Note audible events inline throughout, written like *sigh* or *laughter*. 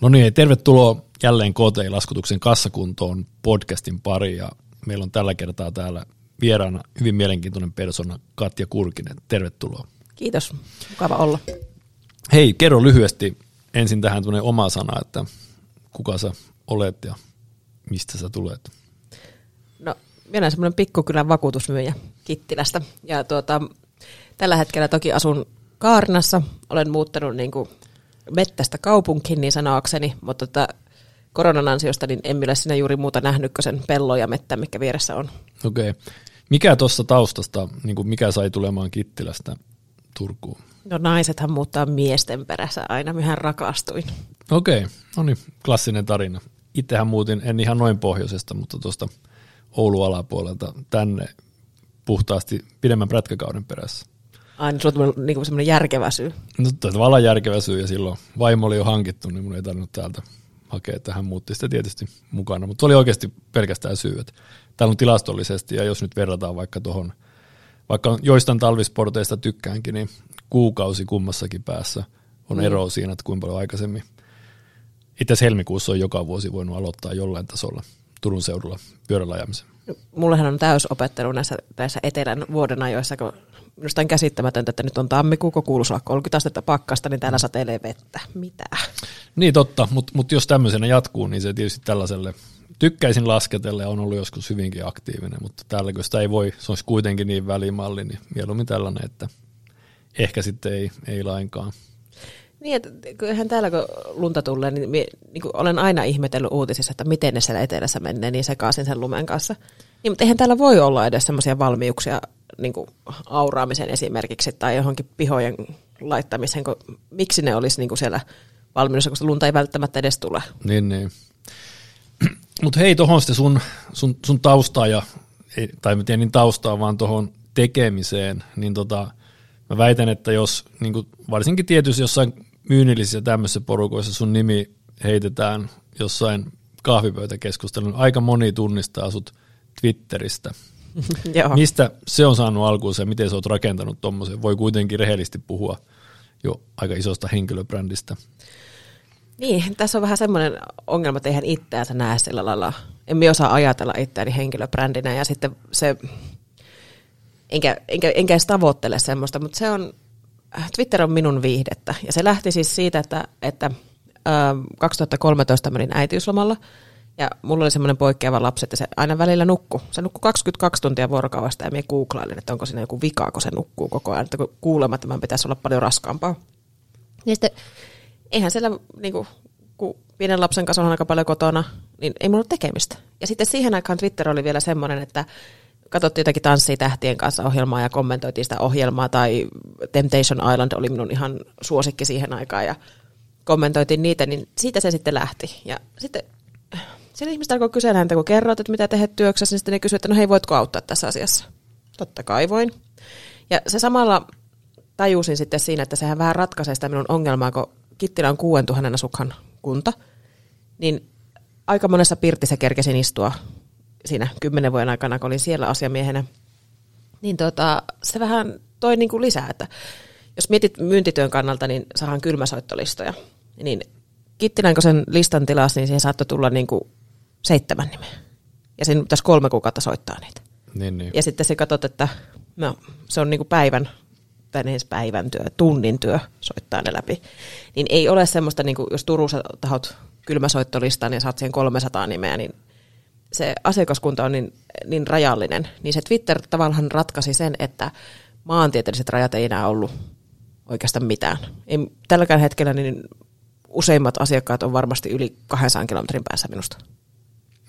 No niin, tervetuloa jälleen KTI-laskutuksen kassakuntoon podcastin pari ja meillä on tällä kertaa täällä vieraana hyvin mielenkiintoinen persona Katja Kurkinen. Tervetuloa. Kiitos, mukava olla. Hei, kerro lyhyesti ensin tähän tuonne oma sana, että kuka sä olet ja mistä sä tulet? No, minä olen semmoinen pikkukylän vakuutusmyyjä Kittilästä ja tuota, tällä hetkellä toki asun Kaarinassa. Olen muuttanut niin kuin mettästä kaupunkiin niin sanoakseni, mutta tota, koronan ansiosta niin en ole siinä juuri muuta nähnyt kuin sen pellon ja mettä, mikä vieressä on. Okei. Okay. Mikä tuossa taustasta, niin kuin mikä sai tulemaan Kittilästä Turkuun? No naisethan muuttaa miesten perässä aina, mihän rakastuin. Okei, okay. no niin, klassinen tarina. Itsehän muutin, en ihan noin pohjoisesta, mutta tuosta Oulun alapuolelta tänne puhtaasti pidemmän prätkäkauden perässä. Aina sulla on niin semmoinen järkevä syy. No tavallaan järkevä syy ja silloin vaimo oli jo hankittu, niin mun ei tarvinnut täältä hakea, että hän muutti sitä tietysti mukana. Mutta se oli oikeasti pelkästään syy, että täällä on tilastollisesti ja jos nyt verrataan vaikka tuohon, vaikka joistain talvisporteista tykkäänkin, niin kuukausi kummassakin päässä on mm. ero siinä, että kuinka paljon aikaisemmin. Itse asiassa helmikuussa on joka vuosi voinut aloittaa jollain tasolla Turun seudulla pyörällä ajamisen. Mullehan on täysopettelu näissä, näissä etelän vuoden ajoissa, kun minusta on käsittämätöntä, että nyt on tammikuu, kun kuuluisi olla 30 astetta pakkasta, niin täällä sateilee vettä. Mitä? Niin totta, mutta mut jos tämmöisenä jatkuu, niin se tietysti tällaiselle tykkäisin lasketella ja on ollut joskus hyvinkin aktiivinen, mutta täällä kun sitä ei voi, se olisi kuitenkin niin välimalli, niin mieluummin tällainen, että ehkä sitten ei, ei lainkaan. Niin, että kyllähän täällä kun lunta tulee, niin, mie, niin olen aina ihmetellyt uutisissa, että miten ne siellä etelässä menee niin sekaisin sen lumen kanssa. Niin, mutta eihän täällä voi olla edes sellaisia valmiuksia niin kuin auraamisen esimerkiksi tai johonkin pihojen laittamiseen, kun, miksi ne olisi niin kuin siellä valmiudessa, koska lunta ei välttämättä edes tule. Niin, niin. Mutta hei, tuohon sitten sun, sun, sun taustaa, ja, tai mä tiedän niin taustaa, vaan tuohon tekemiseen, niin tota, mä väitän, että jos niin kuin varsinkin tietysti jossain myynnillisissä tämmöisissä porukoissa sun nimi heitetään jossain kahvipöytäkeskustelun, aika moni tunnistaa sut Twitteristä. *laughs* Mistä se on saanut alkuunsa ja miten sä oot rakentanut tuommoisen? Voi kuitenkin rehellisesti puhua jo aika isosta henkilöbrändistä. Niin, tässä on vähän semmoinen ongelma, että eihän itseänsä näe sillä lailla. Emme osaa ajatella itseäni henkilöbrändinä ja sitten se, enkä, enkä, enkä edes tavoittele semmoista, mutta se on, Twitter on minun viihdettä. Ja se lähti siis siitä, että, että 2013 menin äitiyslomalla – ja mulla oli semmoinen poikkeava lapsi, että se aina välillä nukku. Se nukkuu 22 tuntia vuorokaudesta ja minä googlailin, että onko siinä joku vika, kun se nukkuu koko ajan. Että kuulemma tämän pitäisi olla paljon raskaampaa. Niin sitten, eihän siellä, niin kuin, kun pienen lapsen kanssa on aika paljon kotona, niin ei mulla ole tekemistä. Ja sitten siihen aikaan Twitter oli vielä semmoinen, että katsottiin jotakin Tanssii tähtien kanssa ohjelmaa ja kommentoitiin sitä ohjelmaa, tai Temptation Island oli minun ihan suosikki siihen aikaan, ja kommentoitiin niitä, niin siitä se sitten lähti. Ja sitten siellä ihmiset alkoi kysellä häntä, kun kerroit, että mitä teet työksessä, niin sitten ne kysyivät, että no hei, voitko auttaa tässä asiassa? Totta kai voin. Ja se samalla tajusin sitten siinä, että sehän vähän ratkaisee sitä minun ongelmaa, kun Kittilä on 6000 asukhan kunta, niin aika monessa pirtissä kerkesin istua siinä kymmenen vuoden aikana, kun olin siellä asiamiehenä. Niin tota, se vähän toi niin kuin lisää, että jos mietit myyntityön kannalta, niin saadaan kylmäsoittolistoja. Niin Kittilän, kun sen listan tilasi, niin siihen saattoi tulla niin kuin seitsemän nimeä. Ja siinä pitäisi kolme kuukautta soittaa niitä. Niin, niin. Ja sitten se katsot, että no, se on niinku päivän, tai edes päivän työ, tunnin työ soittaa ne läpi. Niin ei ole semmoista, niinku, jos Turussa tahot kylmäsoittolistaan ja saat siihen 300 nimeä, niin se asiakaskunta on niin, niin rajallinen. Niin se Twitter tavallaan ratkaisi sen, että maantieteelliset rajat ei enää ollut oikeastaan mitään. Ei, tälläkään hetkellä niin useimmat asiakkaat on varmasti yli 200 kilometrin päässä minusta.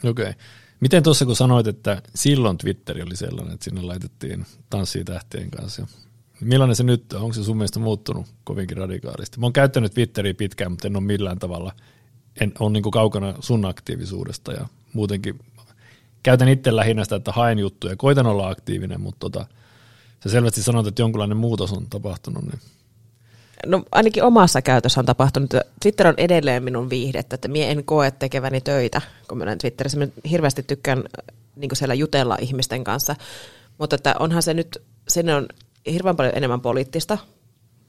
Okei. Okay. Miten tuossa kun sanoit, että silloin Twitter oli sellainen, että sinne laitettiin tanssii tähtien kanssa. Millainen se nyt on? Onko se sun mielestä muuttunut kovinkin radikaalisti? Mä oon käyttänyt Twitteriä pitkään, mutta en ole millään tavalla, en ole niin kaukana sun aktiivisuudesta ja muutenkin käytän itse lähinnä sitä, että haen juttuja, koitan olla aktiivinen, mutta tota, sä selvästi sanoit, että jonkinlainen muutos on tapahtunut. Niin no ainakin omassa käytössä on tapahtunut. Twitter on edelleen minun viihdettä, että minä en koe tekeväni töitä, kun minä Twitterissä. Minä hirveästi tykkään niin siellä jutella ihmisten kanssa, mutta että onhan se nyt, sinne on hirveän paljon enemmän poliittista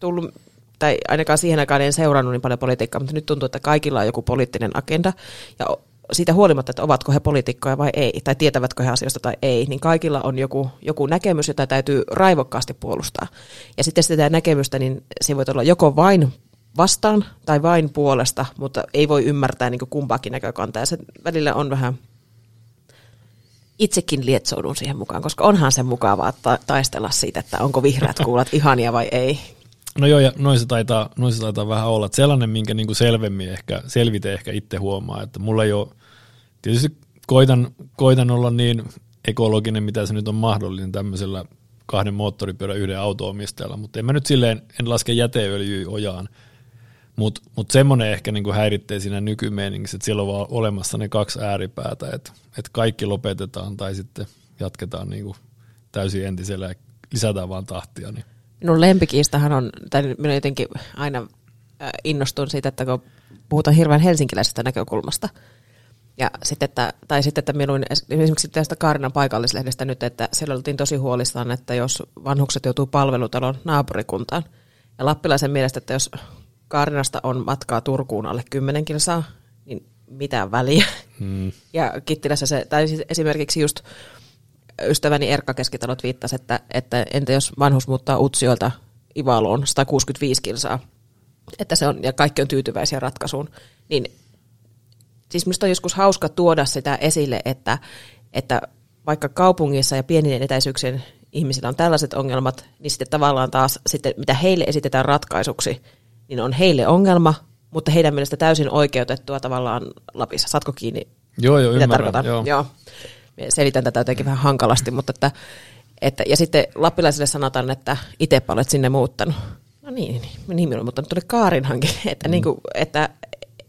tullut tai ainakaan siihen aikaan en seurannut niin paljon politiikkaa, mutta nyt tuntuu, että kaikilla on joku poliittinen agenda, ja siitä huolimatta, että ovatko he poliitikkoja vai ei, tai tietävätkö he asioista tai ei, niin kaikilla on joku, joku näkemys, jota täytyy raivokkaasti puolustaa. Ja sitten sitä näkemystä, niin se voi olla joko vain vastaan tai vain puolesta, mutta ei voi ymmärtää niin kumpaakin näkökantaa. Ja se välillä on vähän, itsekin lietsoudun siihen mukaan, koska onhan se mukavaa ta- taistella siitä, että onko vihreät *laughs* kuulat ihania vai ei. No joo, ja noin se taitaa, noin se taitaa vähän olla. Että sellainen, minkä niin kuin selvemmin ehkä, selvite ehkä itse huomaa, että mulla ei ole, tietysti koitan, koitan olla niin ekologinen, mitä se nyt on mahdollinen tämmöisellä kahden moottoripyörän yhden auto-omistajalla, mutta en mä nyt silleen, en laske jäteöljyä ojaan, mutta mut semmoinen ehkä niinku häiritsee siinä nykymeeningissä, että siellä on vaan olemassa ne kaksi ääripäätä, että et kaikki lopetetaan tai sitten jatketaan niinku täysin entisellä ja lisätään vaan tahtia. Niin. Minun lempikiistahan on, tai minä jotenkin aina innostun siitä, että kun puhutaan hirveän helsinkiläisestä näkökulmasta, ja sitten, että, tai sitten, että minun esimerkiksi tästä Kaarinan paikallislehdestä nyt, että siellä oltiin tosi huolissaan, että jos vanhukset joutuu palvelutalon naapurikuntaan, ja lappilaisen mielestä, että jos Kaarinasta on matkaa Turkuun alle 10 kilsaa, niin mitään väliä. Hmm. *laughs* Ja Kittilässä se, tai siis esimerkiksi just ystäväni Erkka Keskitalot viittasi, että, että entä jos vanhus muuttaa Utsiolta Ivaloon 165 kilsaa, että se on, ja kaikki on tyytyväisiä ratkaisuun, niin siis minusta on joskus hauska tuoda sitä esille, että, että vaikka kaupungissa ja pienien etäisyyksien ihmisillä on tällaiset ongelmat, niin sitten tavallaan taas sitten, mitä heille esitetään ratkaisuksi, niin on heille ongelma, mutta heidän mielestä täysin oikeutettua tavallaan Lapissa. Saatko kiinni? Joo, joo, mitä ymmärrän. Tarkoitan? Joo. joo. Selitän tätä jotenkin vähän hankalasti, mutta että, että, ja sitten lappilaisille sanotaan, että itse olet sinne muuttanut. No niin, niin, niin minun, mutta tuli Kaarinhankin, että, mm. niin kuin, että,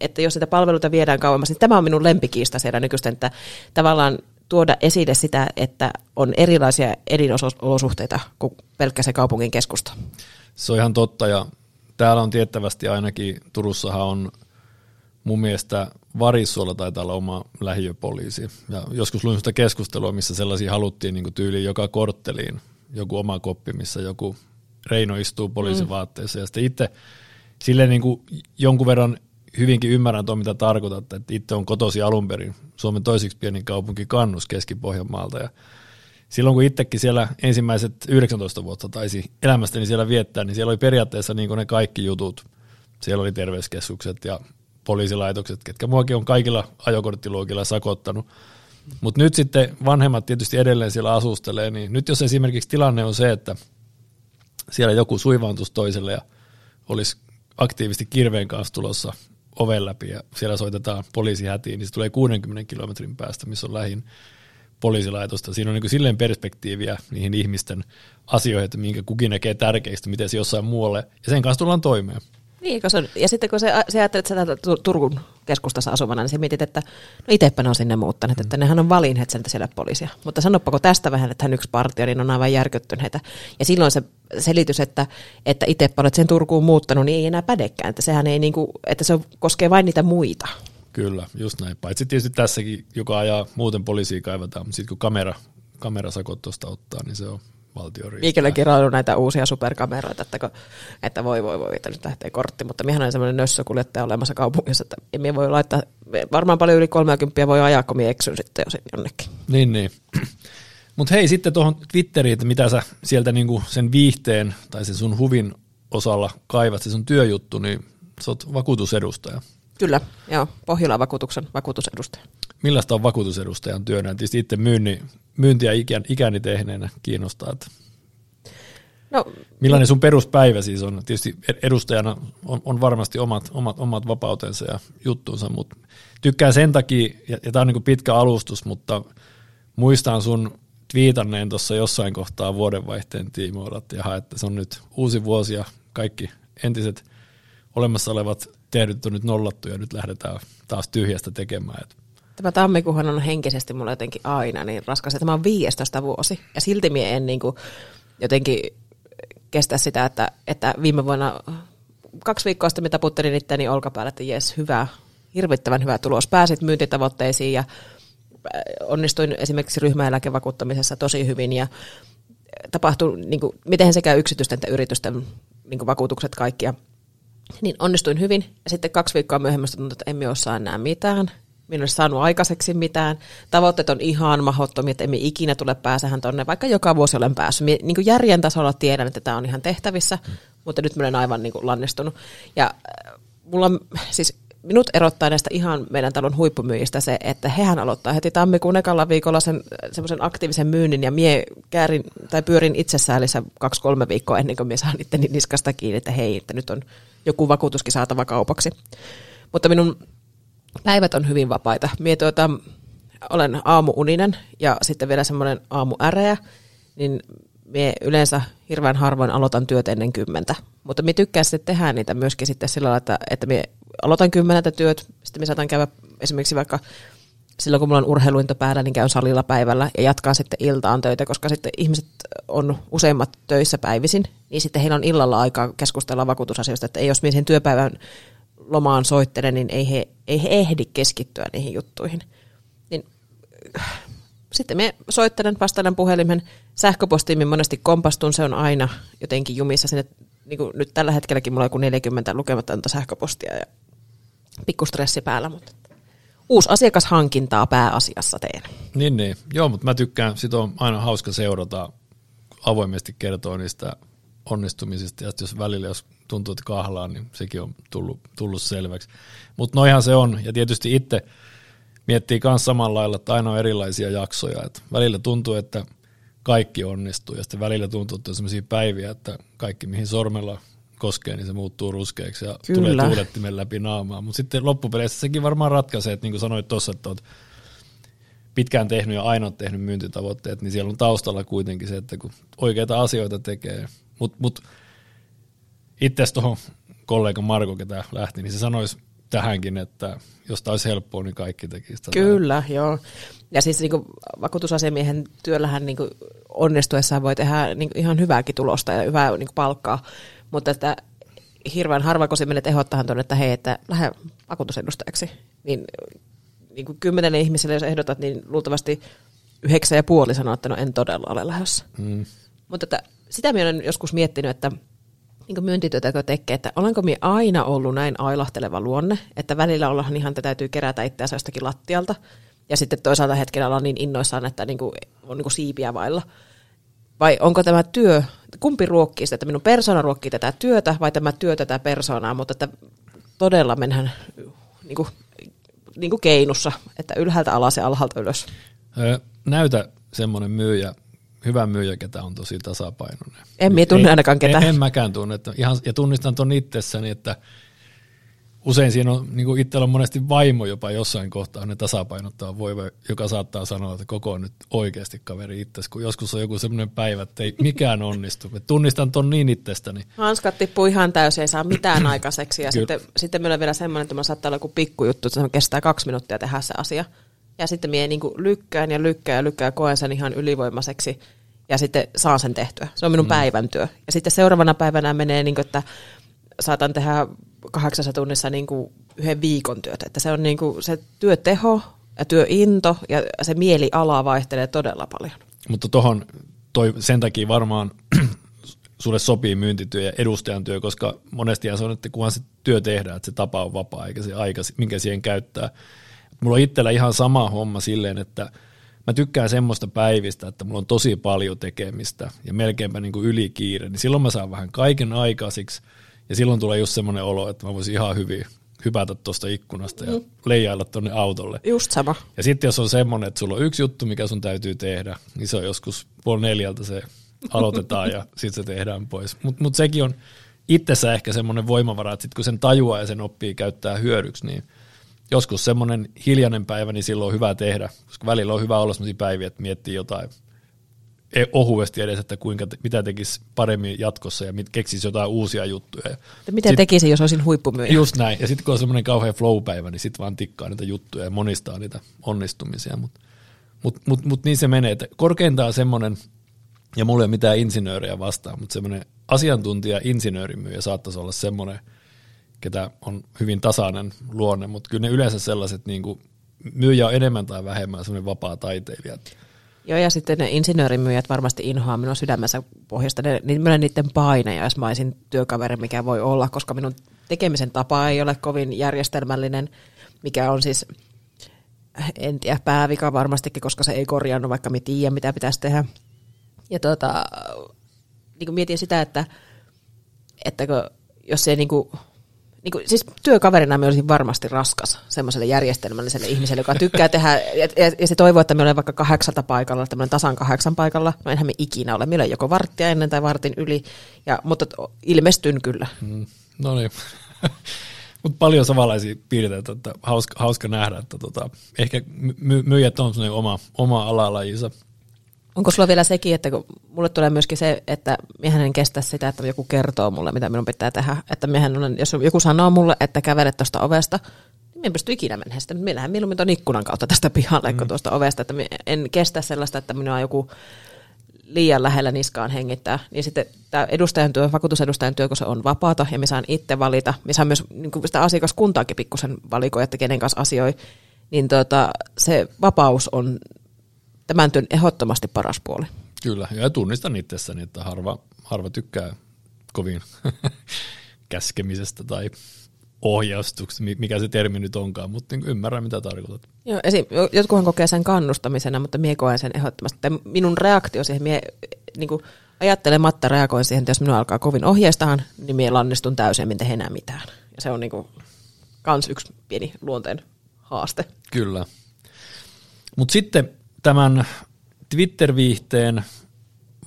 että jos sitä palveluita viedään kauemmas, niin tämä on minun lempikiista siellä nykyisten, että tavallaan tuoda esille sitä, että on erilaisia elinolosuhteita kuin pelkkä se kaupungin keskusta. Se on ihan totta ja täällä on tiettävästi ainakin, Turussahan on mun mielestä Varissuolla taitaa olla oma lähiöpoliisi. Ja joskus luin sitä keskustelua, missä sellaisia haluttiin niin tyyliin joka kortteliin, joku oma koppi, missä joku Reino istuu poliisivaatteessa. Mm. Ja sitten itse silleen niin kuin jonkun verran hyvinkin ymmärrän tuon, mitä tarkoitat, että itse on kotosi alun perin Suomen toisiksi pienin kaupunki Kannus Keski-Pohjanmaalta. Ja silloin kun itsekin siellä ensimmäiset 19 vuotta taisi elämästäni siellä viettää, niin siellä oli periaatteessa niin ne kaikki jutut. Siellä oli terveyskeskukset ja poliisilaitokset, ketkä muakin on kaikilla ajokorttiluokilla sakottanut. Mutta nyt sitten vanhemmat tietysti edelleen siellä asustelee, niin nyt jos esimerkiksi tilanne on se, että siellä joku suivaantus toiselle ja olisi aktiivisesti kirveen kanssa tulossa oven läpi ja siellä soitetaan poliisihätiin, niin se tulee 60 kilometrin päästä, missä on lähin poliisilaitosta. Siinä on niin silleen perspektiiviä niihin ihmisten asioihin, että minkä kukin näkee tärkeistä, miten se jossain muualle, ja sen kanssa tullaan toimeen. Niin, on, ja sitten kun se, se ajattelet että Turun keskustassa asuvana, niin se mietit, että no itsepä ne on sinne muuttaneet, että nehän on valinneet sen siellä poliisia. Mutta sanoppako tästä vähän, että hän yksi partio, niin on aivan järkyttyneitä. Ja silloin se selitys, että, että itsepä olet sen Turkuun muuttanut, niin ei enää pädekään. Että sehän ei niinku, että se koskee vain niitä muita. Kyllä, just näin. Paitsi tietysti tässäkin, joka ajaa muuten poliisia kaivataan, mutta sitten kun kamera, kamerasakot tuosta ottaa, niin se on valtion riistää. Miikelläkin on näitä uusia superkameroita, että, kun, että voi voi voi, että nyt lähtee kortti, mutta mihän on semmoinen nössökuljettaja olemassa kaupungissa, että emme voi laittaa, varmaan paljon yli 30 voi ajaa, kun eksyn sitten jo jonnekin. Niin, niin. *clears throat* Mutta hei, sitten tuohon Twitteriin, että mitä sä sieltä niinku sen viihteen tai sen sun huvin osalla kaivat, se sun työjuttu, niin sä oot vakuutusedustaja. Kyllä, joo. Pohjolan vakuutuksen vakuutusedustaja. Millaista on vakuutusedustajan työnä? Tietysti itse myynni, myyntiä ikään, ikäni tehneenä kiinnostaa, että No, Millainen sun peruspäivä siis on? Tietysti edustajana on, on varmasti omat, omat, omat vapautensa ja juttunsa, mutta tykkään sen takia, ja, ja tämä on niin pitkä alustus, mutta muistan sun twiitanneen tuossa jossain kohtaa vuodenvaihteen tiimoilla, että, että se on nyt uusi vuosi ja kaikki entiset olemassa olevat tehdyt on nyt nollattu ja nyt lähdetään taas tyhjästä tekemään. Tämä tammikuuhan on henkisesti mulla jotenkin aina niin raskas. Tämä on 15 vuosi ja silti minä en niin kuin jotenkin kestä sitä, että, että viime vuonna kaksi viikkoa sitten mitä puttelin itseäni olkapäällä, että jes, hyvä, hirvittävän hyvä tulos. Pääsit myyntitavoitteisiin ja äh, onnistuin esimerkiksi ryhmäeläkevakuuttamisessa tosi hyvin ja tapahtui, niin kuin, miten sekä yksityisten että yritysten niin kuin vakuutukset kaikki. Ja Niin onnistuin hyvin. Ja sitten kaksi viikkoa myöhemmin tuntui, että emme osaa enää mitään. Minä olisi saanut aikaiseksi mitään. Tavoitteet on ihan mahdottomia, että emme ikinä tule pääsehän tonne, vaikka joka vuosi olen päässyt. Mie, niin kuin järjen tasolla tiedän, että tämä on ihan tehtävissä, mm. mutta nyt minä olen aivan niin kuin lannistunut. Ja äh, mulla on, siis minut erottaa näistä ihan meidän talon huippumyyjistä se, että hehän aloittaa heti tammikuun ekalla viikolla sen semmoisen aktiivisen myynnin ja mie käärin tai pyörin itsessäällissä kaksi-kolme viikkoa ennen kuin mie saan itteni niskasta kiinni, että hei, että nyt on joku vakuutuskin saatava kaupaksi. Mutta minun päivät on hyvin vapaita. Mie tuota, olen aamuuninen ja sitten vielä semmoinen aamuäreä, niin mie yleensä hirveän harvoin aloitan työt ennen kymmentä. Mutta mie tykkään sitten tehdä niitä myöskin sitten sillä lailla, että, että mie aloitan kymmeneltä työt, sitten me saatan käydä esimerkiksi vaikka silloin, kun mulla on urheiluinto päällä, niin käyn salilla päivällä ja jatkaa sitten iltaan töitä, koska sitten ihmiset on useimmat töissä päivisin, niin sitten heillä on illalla aikaa keskustella vakuutusasioista, että ei jos minä sen työpäivän lomaan soittelen, niin ei he, ei he ehdi keskittyä niihin juttuihin. Niin, sitten me soittelen, vastailen puhelimen, sähköpostiin monesti kompastun, se on aina jotenkin jumissa sinne, niin kuin nyt tällä hetkelläkin mulla on joku 40 lukematonta sähköpostia ja pikku stressi päällä, mutta uusi asiakashankintaa pääasiassa teen. Niin, niin. Joo, mutta mä tykkään, sit on aina hauska seurata, avoimesti kertoa niistä onnistumisista, ja jos välillä jos tuntuu, että kahlaa, niin sekin on tullut, tullut selväksi. Mutta noihan se on, ja tietysti itse miettii myös samalla lailla, että aina on erilaisia jaksoja, että välillä tuntuu, että kaikki onnistuu, ja sitten välillä tuntuu, että on sellaisia päiviä, että kaikki mihin sormella koskee, niin se muuttuu ruskeaksi ja Kyllä. tulee tuulettimen läpi naamaa. Mutta sitten loppupeleissä sekin varmaan ratkaisee, että niin kuin sanoit tuossa, että olet pitkään tehnyt ja aina tehnyt myyntitavoitteet, niin siellä on taustalla kuitenkin se, että kun oikeita asioita tekee. Mutta mut, itse tuohon kollega Marko, ketä lähti, niin se sanoisi tähänkin, että jos tämä olisi helppoa, niin kaikki tekisi tätä. Kyllä, joo. Ja siis niin kuin vakuutusasiamiehen työllähän niin kuin onnistuessaan voi tehdä niin kuin ihan hyvääkin tulosta ja hyvää niin kuin palkkaa, mutta että hirveän harva, kun se menet ehdottamaan tuonne, että hei, että lähde vakuutusedustajaksi, niin, niin kuin kymmenen ihmiselle, jos ehdotat, niin luultavasti yhdeksän ja puoli sanoo, että no en todella ole lähdössä. Mm. Mutta että sitä minä olen joskus miettinyt, että niin myyntityötä, kun tekee, että olenko minä aina ollut näin ailahteleva luonne, että välillä ollaan ihan, että täytyy kerätä itseänsä jostakin lattialta, ja sitten toisaalta hetkellä ollaan niin innoissaan, että niin kuin, on niin kuin siipiä vailla. Vai onko tämä työ, kumpi ruokkii sitä, että minun persona ruokkii tätä työtä, vai tämä työ tätä persoonaa, mutta että todella mennään niin kuin, niin kuin keinussa, että ylhäältä alas ja alhaalta ylös. Näytä semmoinen myyjä, hyvä myyjä, ketä on tosi tasapainoinen. En minä tunne ainakaan ketään. En, en mäkään tunne. Että ihan, ja tunnistan tuon itsessäni, että usein siinä on, niin kuin itsellä on monesti vaimo jopa jossain kohtaa, ne tasapainottaa voiva, joka saattaa sanoa, että koko on nyt oikeasti kaveri itsesi, kun joskus on joku semmoinen päivä, että ei mikään onnistu. Mä tunnistan ton niin itsestäni. Hanskat tippuu ihan täysin, ei saa mitään aikaiseksi. Ja sitten, sitten meillä on vielä semmoinen, että mä saattaa olla joku pikkujuttu, että se kestää kaksi minuuttia tehdä se asia. Ja sitten minä niin lykkään ja lykkään ja lykkään ja koen sen ihan ylivoimaiseksi ja sitten saan sen tehtyä. Se on minun mm. päivän työ. Ja sitten seuraavana päivänä menee, niin kuin, että saatan tehdä kahdeksassa tunnissa niin kuin yhden viikon työtä. Että se on niin kuin se työteho ja työinto ja se mieliala vaihtelee todella paljon. Mutta tuohon sen takia varmaan *clears throat* sulle sopii myyntityö ja edustajan työ, koska monesti se on, että kunhan se työ tehdään, että se tapa on vapaa eikä se aika, minkä siihen käyttää. Mulla on itsellä ihan sama homma silleen, että mä tykkään semmoista päivistä, että mulla on tosi paljon tekemistä ja melkeinpä niin kuin ylikiire, niin silloin mä saan vähän kaiken aikaisiksi – ja silloin tulee just semmoinen olo, että mä voisin ihan hyvin hypätä tuosta ikkunasta ja mm. leijailla tuonne autolle. Just sama. Ja sitten jos on semmoinen, että sulla on yksi juttu, mikä sun täytyy tehdä, niin se on joskus puoli neljältä se aloitetaan ja sitten se tehdään pois. Mutta mut sekin on itsessä ehkä semmoinen voimavara, että sit kun sen tajuaa ja sen oppii käyttää hyödyksi, niin joskus semmoinen hiljainen päivä, niin silloin on hyvä tehdä, koska välillä on hyvä olla semmoisia päiviä, että miettii jotain E, ohuesti edes, että kuinka, te, mitä tekisi paremmin jatkossa ja mit, keksisi jotain uusia juttuja. Ja mitä sit, tekisi, jos olisin huippumyyjä? Just näin. Ja sitten kun on semmoinen kauhean flow-päivä, niin sitten vaan tikkaa niitä juttuja ja monistaa niitä onnistumisia. Mutta mut, mut, mut niin se menee, että korkeintaan semmoinen, ja mulla ei ole mitään insinööriä vastaan, mutta semmoinen asiantuntija insinöörimyyjä saattaisi olla semmoinen, ketä on hyvin tasainen luonne, mutta kyllä ne yleensä sellaiset niin kuin, myyjä on enemmän tai vähemmän semmoinen vapaa taiteilija. Joo, ja sitten ne insinöörimyyjät varmasti inhoaa minun sydämessä pohjasta. Ne, niin niiden paine, jos mä olisin työkaveri, mikä voi olla, koska minun tekemisen tapa ei ole kovin järjestelmällinen, mikä on siis, en tiedä, päävika varmastikin, koska se ei korjannut, vaikka me tiedä, mitä pitäisi tehdä. Ja tuota, niin kuin mietin sitä, että, että jos se niin kuin, niin kuin, siis työkaverina me olisin varmasti raskas semmoiselle järjestelmälliselle ihmiselle, joka tykkää tehdä, ja, ja, ja se toivoo, että me olemme vaikka kahdeksalta paikalla, tämmöinen tasan kahdeksan paikalla. No enhän me ikinä ole. Meillä on joko varttia ennen tai vartin yli, ja, mutta ilmestyn kyllä. Mm, no niin. *laughs* Mutta paljon samanlaisia piirteitä, että hauska, hauska nähdä, että tota, ehkä my, myyjät on oma, oma alalajinsa. Onko sulla vielä sekin, että kun mulle tulee myöskin se, että miehän en kestä sitä, että joku kertoo mulle, mitä minun pitää tehdä. Että miehän olen, jos joku sanoo mulle, että kävele tuosta ovesta, niin en pysty ikinä mennä sitä. Meillähän mieluummin tuon ikkunan kautta tästä pihalle mm. kuin tuosta ovesta. Että en kestä sellaista, että minua joku liian lähellä niskaan hengittää. Niin sitten tämä edustajan työ, vakuutusedustajan työ, kun se on vapaata ja me saan itse valita, me saan myös niin sitä asiakaskuntaakin pikkusen valikoida, että kenen kanssa asioi, niin tota, se vapaus on tämän työn ehdottomasti paras puoli. Kyllä, ja tunnistan itsessäni, että harva, harva tykkää kovin *laughs* käskemisestä tai ohjaustuksesta, mikä se termi nyt onkaan, mutta niin ymmärrän, mitä tarkoitat. Joo, esim, jotkuhan kokee sen kannustamisena, mutta mie koen sen ehdottomasti. Minun reaktio siihen, mie niin kuin ajattelematta reagoin siihen, että jos minua alkaa kovin ohjeistahan, niin mie lannistun täysin, en tehdä enää mitään. Ja se on niin kuin, kans yksi pieni luonteen haaste. Kyllä. Mutta sitten tämän Twitter-viihteen,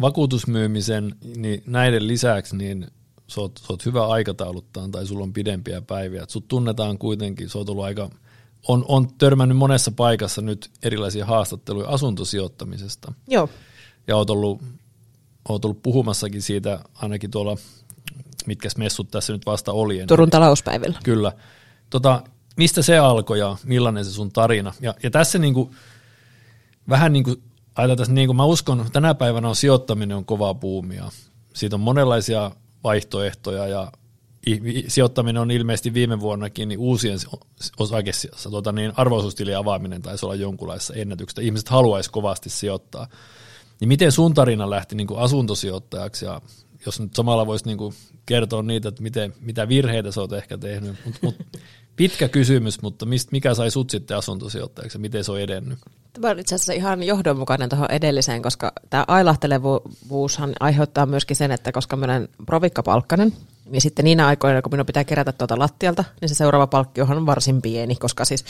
vakuutusmyymisen, niin näiden lisäksi niin sä oot, sä oot hyvä aikatauluttaan tai sulla on pidempiä päiviä. Et sut tunnetaan kuitenkin, sä oot ollut aika, on, on törmännyt monessa paikassa nyt erilaisia haastatteluja asuntosijoittamisesta. Joo. Ja oot ollut, oot ollut puhumassakin siitä ainakin tuolla, mitkä messut tässä nyt vasta oli. Turun talouspäivillä. Kyllä. Tota, mistä se alkoi ja millainen se sun tarina? Ja, ja tässä niinku, vähän niin kuin ajatellaan, niin kuin mä uskon, tänä päivänä on sijoittaminen on kovaa puumia. Siitä on monenlaisia vaihtoehtoja ja sijoittaminen on ilmeisesti viime vuonnakin niin uusien osakesijoissa, tuota, niin arvoisuustilin avaaminen taisi olla jonkunlaisessa ennätyksestä. Ihmiset haluaisi kovasti sijoittaa. Niin miten sun tarina lähti niin kuin asuntosijoittajaksi ja jos nyt samalla voisi niin kuin kertoa niitä, että miten, mitä virheitä sä oot ehkä tehnyt. Mut, mut, *laughs* pitkä kysymys, mutta mist, mikä sai sut sitten asuntosijoittajaksi ja miten se on edennyt? Tämä on itse asiassa ihan johdonmukainen tuohon edelliseen, koska tämä ailahtelevuushan aiheuttaa myöskin sen, että koska minä olen provikkapalkkainen, niin sitten niinä aikoina, kun minun pitää kerätä tuota lattialta, niin se seuraava palkkiohan on varsin pieni, koska siis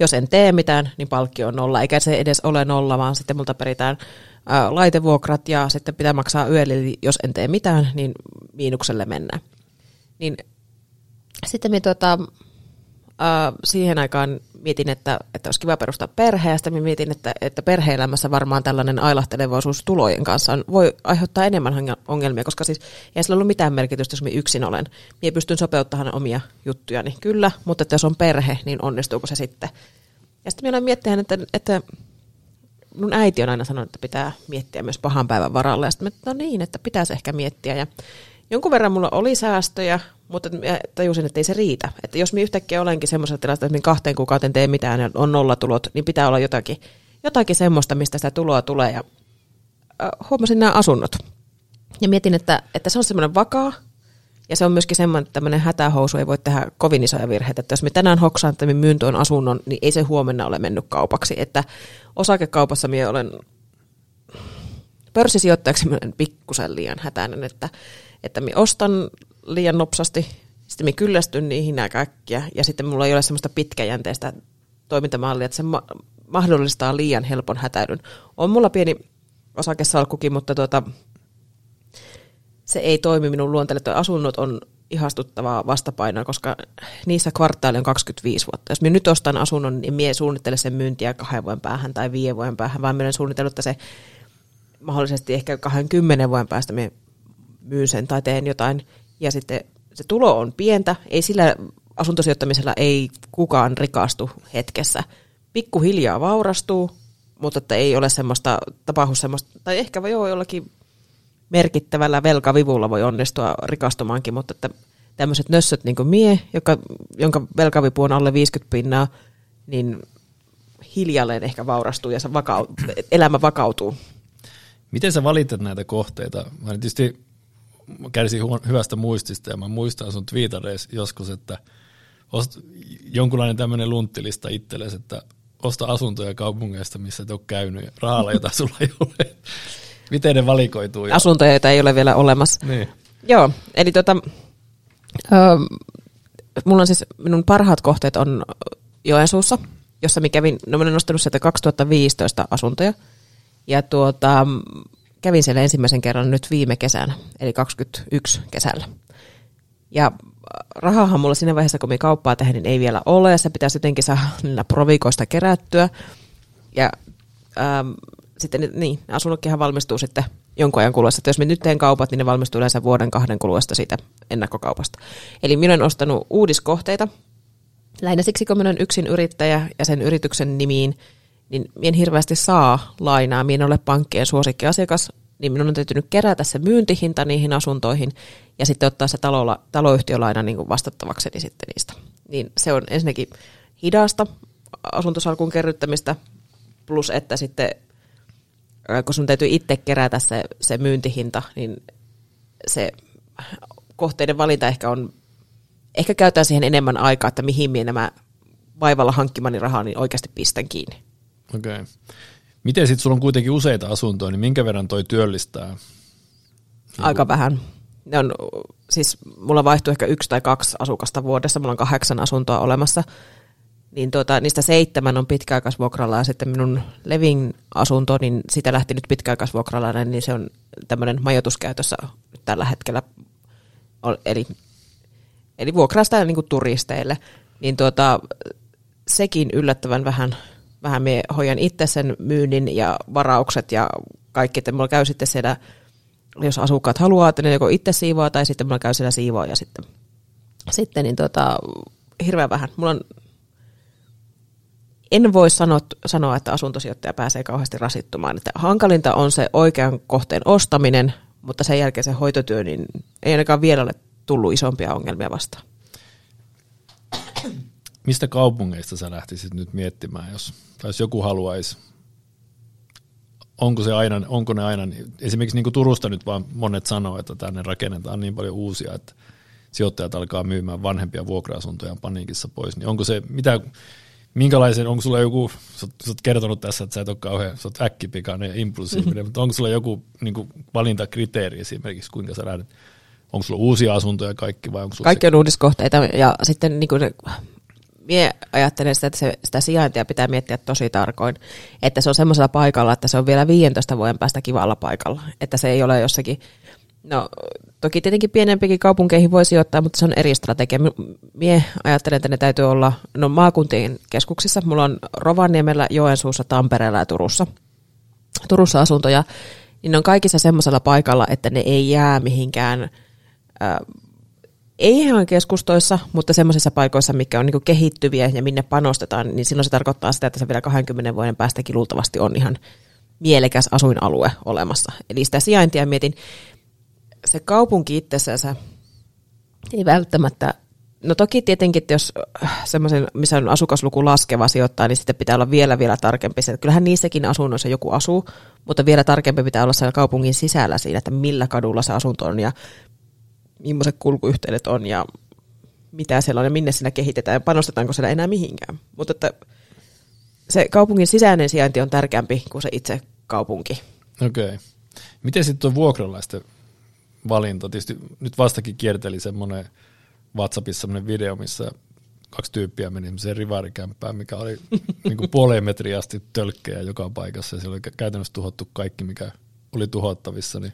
jos en tee mitään, niin palkkio on nolla, eikä se edes ole nolla, vaan sitten multa peritään ää, laitevuokrat ja sitten pitää maksaa yöllä, eli jos en tee mitään, niin miinukselle mennään. Niin sitten me tuota, siihen aikaan mietin, että, että olisi kiva perustaa perhe, ja sitten mietin, että, että perhe-elämässä varmaan tällainen ailahtelevaisuus tulojen kanssa on, voi aiheuttaa enemmän ongelmia, koska siis ei sillä ollut mitään merkitystä, jos minä yksin olen. Minä pystyn sopeuttamaan omia juttujani, kyllä, mutta että jos on perhe, niin onnistuuko se sitten? Ja sitten minä olen miettinyt, että, että mun äiti on aina sanonut, että pitää miettiä myös pahan päivän varalle, ja sitten no niin, että pitäisi ehkä miettiä, ja jonkun verran mulla oli säästöjä, mutta tajusin, että ei se riitä. Että jos minä yhtäkkiä olenkin semmoisella tilassa, että kahteen kuukauteen tee mitään ja on nollatulot, niin pitää olla jotakin, jotakin semmoista, mistä sitä tuloa tulee. Ja äh, huomasin nämä asunnot. Ja mietin, että, että se on semmoinen vakaa, ja se on myöskin semmoinen, että tämmöinen hätähousu ei voi tehdä kovin isoja virheitä. Että jos me tänään hoksaan, että me myyn tuon asunnon, niin ei se huomenna ole mennyt kaupaksi. Että osakekaupassa minä olen pörssisijoittajaksi pikkusen liian hätäinen, että, että minä ostan liian nopsasti, sitten minä kyllästyn niihin kaikkia, ja sitten mulla ei ole semmoista pitkäjänteistä toimintamallia, että se ma- mahdollistaa liian helpon hätäydyn. On mulla pieni osakesalkkukin, mutta tuota, se ei toimi minun luonteelle. Tuo asunnot on ihastuttavaa vastapainoa, koska niissä kvartaali on 25 vuotta. Jos minä nyt ostan asunnon, niin minä suunnittele sen myyntiä kahden vuoden päähän tai viiden vuoden päähän, vaan minä olen suunnitellut, että se mahdollisesti ehkä 20 vuoden päästä minä myyn sen tai teen jotain ja sitten se tulo on pientä, ei sillä asuntosijoittamisella ei kukaan rikastu hetkessä. Pikkuhiljaa vaurastuu, mutta että ei ole semmoista, tapahdu semmoista, tai ehkä joo, jollakin merkittävällä velkavivulla voi onnistua rikastumaankin, mutta että tämmöiset nössöt niin kuin mie, joka, jonka velkavipu on alle 50 pinnaa, niin hiljalleen ehkä vaurastuu ja se vakau, elämä vakautuu. Miten sä valitat näitä kohteita? Mä tietysti kärsin huon, hyvästä muistista ja mä muistan sun twiitareissa joskus, että ost, jonkunlainen tämmöinen lunttilista itsellesi, että osta asuntoja kaupungeista, missä et ole käynyt ja rahalla, jota sulla ei ole. Miten ne valikoituu? Asuntoja, joita ei ole vielä olemassa. Niin. Joo, eli tota, ö, mulla on siis, minun parhaat kohteet on Joensuussa, jossa mä kävin, no mä olen nostanut sieltä 2015 asuntoja, ja tuota, kävin siellä ensimmäisen kerran nyt viime kesänä, eli 21 kesällä. Ja rahahan mulla siinä vaiheessa, kun me kauppaa tehdä, niin ei vielä ole, se pitäisi jotenkin saada niillä provikoista kerättyä, ja ähm, sitten niin, asunnotkinhan valmistuu sitten jonkun ajan kuluessa. Että jos me nyt teen kaupat, niin ne valmistuu yleensä vuoden kahden kuluessa siitä ennakkokaupasta. Eli minä olen ostanut uudiskohteita, lähinnä siksi, kun minä olen yksin yrittäjä ja sen yrityksen nimiin, niin en hirveästi saa lainaa, minä ole pankkien suosikkiasiakas, niin minun on täytynyt kerätä se myyntihinta niihin asuntoihin ja sitten ottaa se talolla, taloyhtiölaina niin vastattavakseni sitten niistä. Niin se on ensinnäkin hidasta asuntosalkun kerryttämistä, plus että sitten kun sun täytyy itse kerätä se, se myyntihinta, niin se kohteiden valinta ehkä on, ehkä käytetään siihen enemmän aikaa, että mihin minä nämä vaivalla hankkimani rahaa, niin oikeasti pistän kiinni. Okei. Okay. Miten sitten sulla on kuitenkin useita asuntoja, niin minkä verran toi työllistää? Aika vähän. Ne on, siis mulla vaihtuu ehkä yksi tai kaksi asukasta vuodessa, mulla on kahdeksan asuntoa olemassa, niin tuota, niistä seitsemän on pitkäaikaisvuokralla ja sitten minun Levin asunto, niin sitä lähti nyt pitkäaikaisvuokralla, niin se on tämmöinen majoituskäytössä tällä hetkellä, eli, eli vuokraa sitä niin kuin turisteille, niin tuota, sekin yllättävän vähän, vähän me hoidan itse sen myynnin ja varaukset ja kaikki, että mulla käy sitten siellä, jos asukkaat haluaa, että ne joko itse siivoaa tai sitten mulla käy siellä siivoa ja sitten, sitten niin tuota, hirveän vähän. Mulla on en voi sanoa, sanoa, että asuntosijoittaja pääsee kauheasti rasittumaan. Että hankalinta on se oikean kohteen ostaminen, mutta sen jälkeen se hoitotyö, niin ei ainakaan vielä ole tullut isompia ongelmia vastaan. Mistä kaupungeista sä lähtisit nyt miettimään, jos, tai jos joku haluaisi? Onko, se aina, onko ne aina, esimerkiksi niin kuin Turusta nyt vaan monet sanoo, että tänne rakennetaan niin paljon uusia, että sijoittajat alkaa myymään vanhempia vuokra-asuntoja paniikissa pois, niin onko se, mitä, minkälaisen, onko sulla joku, sä, sä oot kertonut tässä, että sä et ole kauhean, sä oot äkkipikainen ja impulsiivinen, mm-hmm. *laughs* mutta onko sulla joku niin kuin, valintakriteeri esimerkiksi, kuinka sä lähdet, onko sulla uusia asuntoja kaikki vai onko sulla Kaikki on uudiskohteita ja sitten niin kuin, mie ajattelen sitä, että se, sitä sijaintia pitää miettiä tosi tarkoin, että se on semmoisella paikalla, että se on vielä 15 vuoden päästä kivalla paikalla, että se ei ole jossakin No toki tietenkin pienempikin kaupunkeihin voi sijoittaa, mutta se on eri strategia. Mie ajattelen, että ne täytyy olla no, maakuntien keskuksissa. Mulla on Rovaniemellä, Joensuussa, Tampereella ja Turussa. Turussa asuntoja, niin ne on kaikissa semmoisella paikalla, että ne ei jää mihinkään, äh, ei ihan keskustoissa, mutta semmoisissa paikoissa, mikä on niin kehittyviä ja minne panostetaan, niin silloin se tarkoittaa sitä, että se vielä 20 vuoden päästäkin luultavasti on ihan mielekäs asuinalue olemassa. Eli sitä sijaintia mietin, se kaupunki itsessään ei välttämättä, no toki tietenkin, että jos äh, semmoisen, missä on asukasluku laskeva sijoittaa, niin sitten pitää olla vielä vielä tarkempi. Kyllähän niissäkin asunnoissa joku asuu, mutta vielä tarkempi pitää olla siellä kaupungin sisällä siinä, että millä kadulla se asunto on ja millaiset kulkuyhteydet on ja mitä siellä on ja minne siinä kehitetään ja panostetaanko siellä enää mihinkään. Mutta että se kaupungin sisäinen sijainti on tärkeämpi kuin se itse kaupunki. Okei. Okay. Miten sitten tuo vuokralaisten valinta. Tietysti nyt vastakin kierteli semmoinen WhatsAppissa semmoinen video, missä kaksi tyyppiä meni semmoiseen rivarikämppään, mikä oli *laughs* niin kuin puoleen metriä asti tölkkejä joka paikassa ja siellä oli käytännössä tuhottu kaikki, mikä oli tuhottavissa. Niin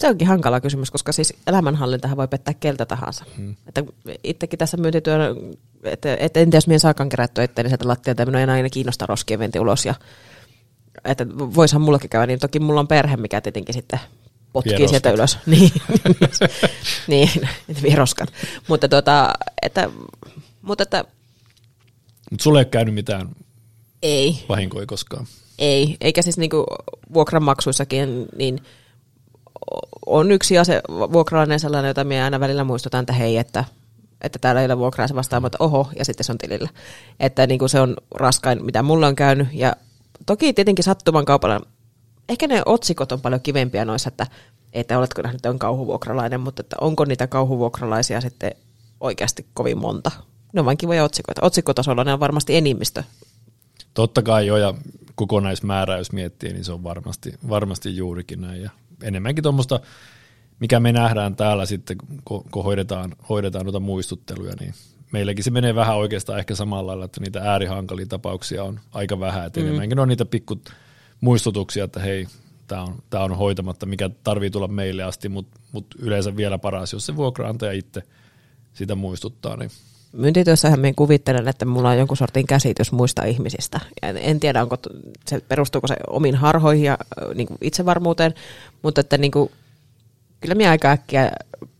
se onkin hankala kysymys, koska siis elämänhallintahan voi pettää keltä tahansa. Hmm. Että itsekin tässä myyntityönä, että, että en tiedä, jos minä saakaan kerättyä itseäni sieltä lattialta, minua ei aina kiinnosta roskien venti ulos. Ja, että voisihan mullakin käydä, niin toki mulla on perhe, mikä tietenkin sitten potkii vieroskat. sieltä ylös. *laughs* Niin, *laughs* niin vieroskat. Mutta tota, että, mutta että... Mutta sulle ei ole käynyt mitään ei. vahinkoja koskaan? Ei, eikä siis niinku vuokranmaksuissakin, niin on yksi ase, vuokralainen sellainen, jota minä aina välillä muistutan, että hei, että, että täällä ei ole vuokraa, se vastaa, mutta oho, ja sitten se on tilillä. Että niin kuin se on raskain, mitä mulla on käynyt, ja toki tietenkin sattuman kaupalla ehkä ne otsikot on paljon kivempiä noissa, että että oletko nähnyt on kauhuvuokralainen, mutta että onko niitä kauhuvuokralaisia sitten oikeasti kovin monta. Ne on vain kivoja otsikoita. Otsikkotasolla ne on varmasti enimmistö. Totta kai jo, ja kokonaismäärä, jos miettii, niin se on varmasti, varmasti juurikin näin. Ja enemmänkin tuommoista, mikä me nähdään täällä sitten, kun, kun hoidetaan, hoidetaan noita muistutteluja, niin meilläkin se menee vähän oikeastaan ehkä samalla lailla, että niitä äärihankalia tapauksia on aika vähän, että mm. enemmänkin on niitä pikku muistutuksia, että hei, tämä on, tämä on hoitamatta, mikä tarvii tulla meille asti, mutta mut yleensä vielä paras, jos se vuokraantaja itse sitä muistuttaa. Niin. Myyntityössähän minä kuvittelen, että mulla on jonkun sortin käsitys muista ihmisistä. En tiedä, onko se, perustuuko se omiin harhoihin ja niin kuin itsevarmuuteen, mutta että niin kuin, kyllä minä aika äkkiä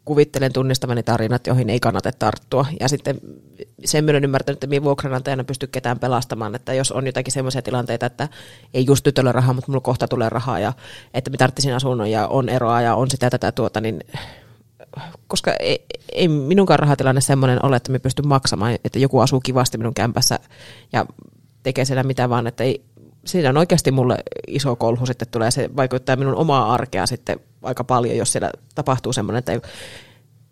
kuvittelen tunnistavani tarinat, joihin ei kannata tarttua. Ja sitten sen myöden ymmärtänyt, että minä vuokranantajana pysty ketään pelastamaan, että jos on jotakin sellaisia tilanteita, että ei just nyt ole rahaa, mutta mulla kohta tulee rahaa ja että me tarvitsisin asunnon ja on eroa ja on sitä tätä tuota, niin koska ei, ei minunkaan rahatilanne semmoinen ole, että me pystyn maksamaan, että joku asuu kivasti minun kämpässä ja tekee siellä mitä vaan, että ei, siinä on oikeasti mulle iso kolhu sitten tulee, se vaikuttaa minun omaa arkea sitten aika paljon, jos siellä tapahtuu semmoinen, että,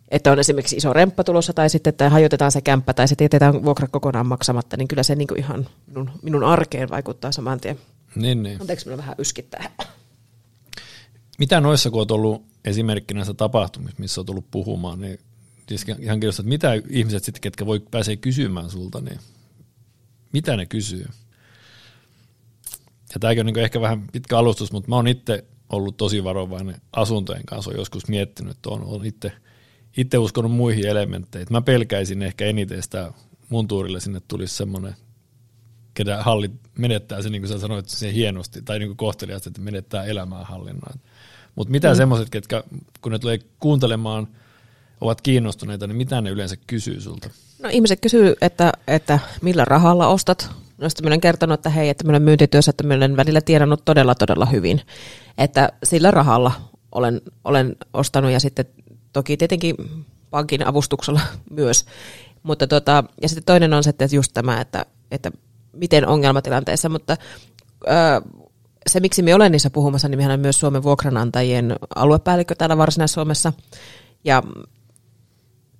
että on esimerkiksi iso remppa tulossa tai sitten, että hajotetaan se kämppä tai se tietetään vuokra kokonaan maksamatta, niin kyllä se niin kuin ihan minun, minun arkeen vaikuttaa saman tien. Niin, niin. Anteeksi, minulla vähän yskittää. Mitä noissa, kun olet ollut esimerkki näistä tapahtumista, missä olet ollut puhumaan, niin siis ihan että mitä ihmiset sitten, ketkä voi pääsee kysymään sulta, niin mitä ne kysyy? Ja tämäkin on niin ehkä vähän pitkä alustus, mutta mä oon itse ollut tosi varovainen asuntojen kanssa, olen joskus miettinyt, että on, itse, itse uskonut muihin elementteihin. Mä pelkäisin ehkä eniten sitä mun tuurille sinne tulisi semmoinen, ketä halli menettää se, niin kuin sä sanoit, se hienosti, tai niin kuin kohteliaasti, että menettää elämää hallinnan. Mutta mitä mm. semmoiset, ketkä kun ne tulee kuuntelemaan, ovat kiinnostuneita, niin mitä ne yleensä kysyy sulta? No ihmiset kysyy, että, että millä rahalla ostat. No sitten olen kertonut, että hei, että minä olen myyntityössä, että minä olen välillä tiedannut todella todella hyvin. Että sillä rahalla olen, olen ostanut ja sitten toki tietenkin pankin avustuksella *laughs* myös. Mutta tota, ja sitten toinen on se, että just tämä, että, että miten ongelmatilanteessa, mutta ö, se, miksi me olen niissä puhumassa, niin mehän on myös Suomen vuokranantajien aluepäällikkö täällä Varsinais-Suomessa. Ja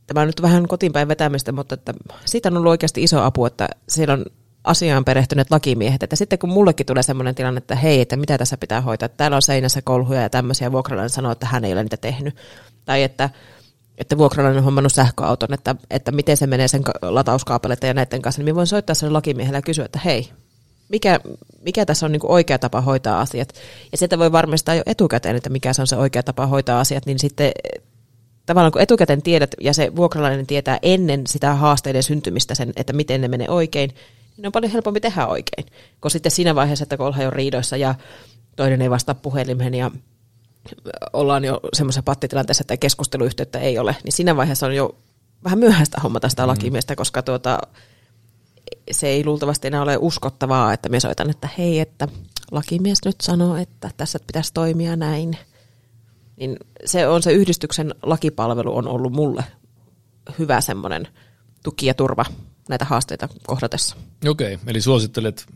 tämä on nyt vähän kotiinpäin vetämistä, mutta että siitä on ollut oikeasti iso apu, että siellä on asiaan perehtyneet lakimiehet, että sitten kun mullekin tulee sellainen tilanne, että hei, että mitä tässä pitää hoitaa, täällä on seinässä kolhuja ja tämmöisiä, vuokralainen sanoo, että hän ei ole niitä tehnyt, tai että, että vuokralainen on hommannut sähköauton, että, että miten se menee sen latauskaapeleita ja näiden kanssa, niin voin soittaa sen lakimiehelle ja kysyä, että hei, mikä, mikä tässä on niin kuin oikea tapa hoitaa asiat. Ja sieltä voi varmistaa jo etukäteen, että mikä se on se oikea tapa hoitaa asiat, niin sitten tavallaan kun etukäteen tiedät ja se vuokralainen tietää ennen sitä haasteiden syntymistä sen, että miten ne menee oikein, niin on paljon helpompi tehdä oikein. Kun sitten siinä vaiheessa, että kun ollaan jo riidoissa ja toinen ei vastaa puhelimeen ja ollaan jo semmoisessa pattitilanteessa, että keskusteluyhteyttä ei ole, niin siinä vaiheessa on jo vähän myöhäistä hommata sitä mm. lakimiestä, koska tuota, se ei luultavasti enää ole uskottavaa, että me soitan, että hei, että lakimies nyt sanoo, että tässä pitäisi toimia näin. Niin se on se yhdistyksen lakipalvelu on ollut mulle hyvä semmoinen tuki ja turva näitä haasteita kohdatessa. Okei, okay, eli suosittelet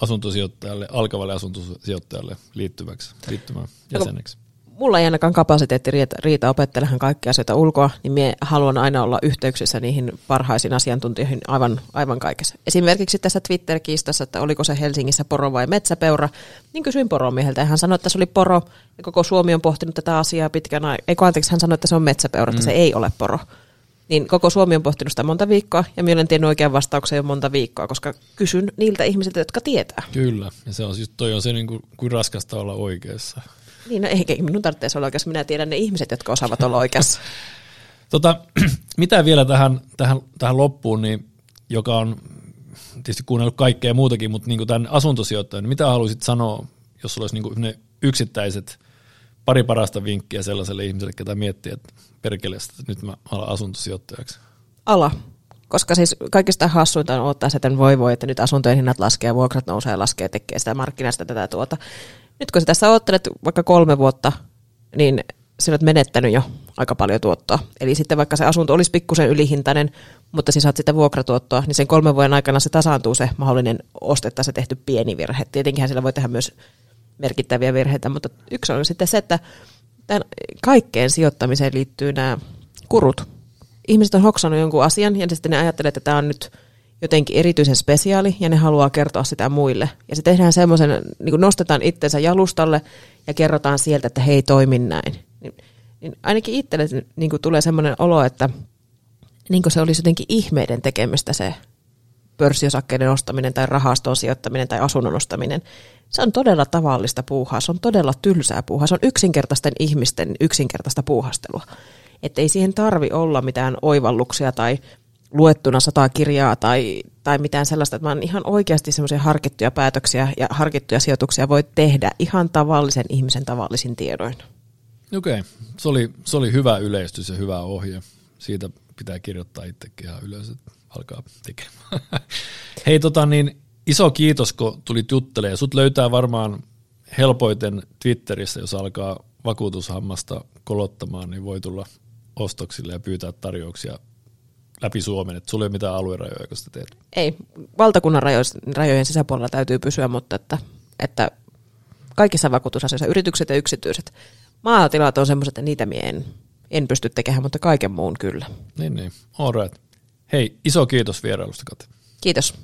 asuntosijoittajalle, alkavalle asuntosijoittajalle liittyväksi, liittymään jäseneksi? Mulla ei ainakaan kapasiteetti riitä, riitä opettelemaan kaikkia asioita ulkoa, niin minä haluan aina olla yhteyksissä niihin parhaisiin asiantuntijoihin aivan, aivan kaikessa. Esimerkiksi tässä Twitter-kiistassa, että oliko se Helsingissä poro vai metsäpeura, niin kysyin poromieheltä hän sanoi, että se oli poro ja koko Suomi on pohtinut tätä asiaa pitkän aikaa. Eikö anteeksi, hän sanoi, että se on metsäpeura, että mm. se ei ole poro. Niin koko Suomi on pohtinut sitä monta viikkoa ja minä olen tiennyt oikean vastauksen jo monta viikkoa, koska kysyn niiltä ihmisiltä, jotka tietää. Kyllä, ja se on siis, toi on se niin kuin, kuin raskasta olla oikeassa. Niin, no eikä minun tarvitse olla oikeassa. Minä tiedän ne ihmiset, jotka osaavat olla oikeassa. *laughs* tota, *clears throat* mitä vielä tähän, tähän, tähän loppuun, niin, joka on tietysti kuunnellut kaikkea muutakin, mutta niin tämän asuntosijoittajan, niin mitä haluaisit sanoa, jos sulla olisi niin ne yksittäiset pari parasta vinkkiä sellaiselle ihmiselle, ketä miettii, että perkele, että nyt mä alan asuntosijoittajaksi? Ala. Koska siis kaikista hassuinta on ottaa että voi voi, että nyt asuntojen hinnat laskee, vuokrat nousee ja laskee, tekee sitä markkinasta tätä tuota. Nyt kun sä tässä oottelet vaikka kolme vuotta, niin sä olet menettänyt jo aika paljon tuottoa. Eli sitten vaikka se asunto olisi pikkusen ylihintainen, mutta siis saat sitä vuokratuottoa, niin sen kolmen vuoden aikana se tasaantuu se mahdollinen ostetta se tehty pieni virhe. Tietenkin sillä voi tehdä myös merkittäviä virheitä, mutta yksi on sitten se, että tämän kaikkeen sijoittamiseen liittyy nämä kurut. Ihmiset on hoksannut jonkun asian ja sitten ne ajattelee, että tämä on nyt jotenkin erityisen spesiaali ja ne haluaa kertoa sitä muille. Ja se tehdään semmoisen, niin kuin nostetaan itsensä jalustalle ja kerrotaan sieltä, että hei toimi näin. Niin, niin ainakin itselle niin kuin tulee semmoinen olo, että niin kuin se olisi jotenkin ihmeiden tekemistä se pörssiosakkeiden ostaminen tai rahastoon sijoittaminen tai asunnon ostaminen. Se on todella tavallista puuhaa, se on todella tylsää puuhaa, se on yksinkertaisten ihmisten yksinkertaista puuhastelua. Että ei siihen tarvi olla mitään oivalluksia tai luettuna sata kirjaa tai, tai mitään sellaista, että vaan ihan oikeasti semmoisia harkittuja päätöksiä ja harkittuja sijoituksia voi tehdä ihan tavallisen ihmisen tavallisin tiedoin. Okei, okay. se, oli, se oli hyvä yleistys ja hyvä ohje. Siitä pitää kirjoittaa itsekin ihan ylös, että alkaa tekemään. *laughs* Hei, tota niin, iso kiitos, kun tulit juttelemaan. Sut löytää varmaan helpoiten Twitterissä, jos alkaa vakuutushammasta kolottamaan, niin voi tulla ostoksille ja pyytää tarjouksia läpi Suomen, että sulla ei ole mitään aluerajoja, kun sitä teet. Ei, valtakunnan rajojen sisäpuolella täytyy pysyä, mutta että, että kaikissa vakuutusasioissa, yritykset ja yksityiset, maatilat on semmoiset, että niitä mie en, en pysty tekemään, mutta kaiken muun kyllä. Niin, niin. All right. Hei, iso kiitos vierailusta, Kati. Kiitos.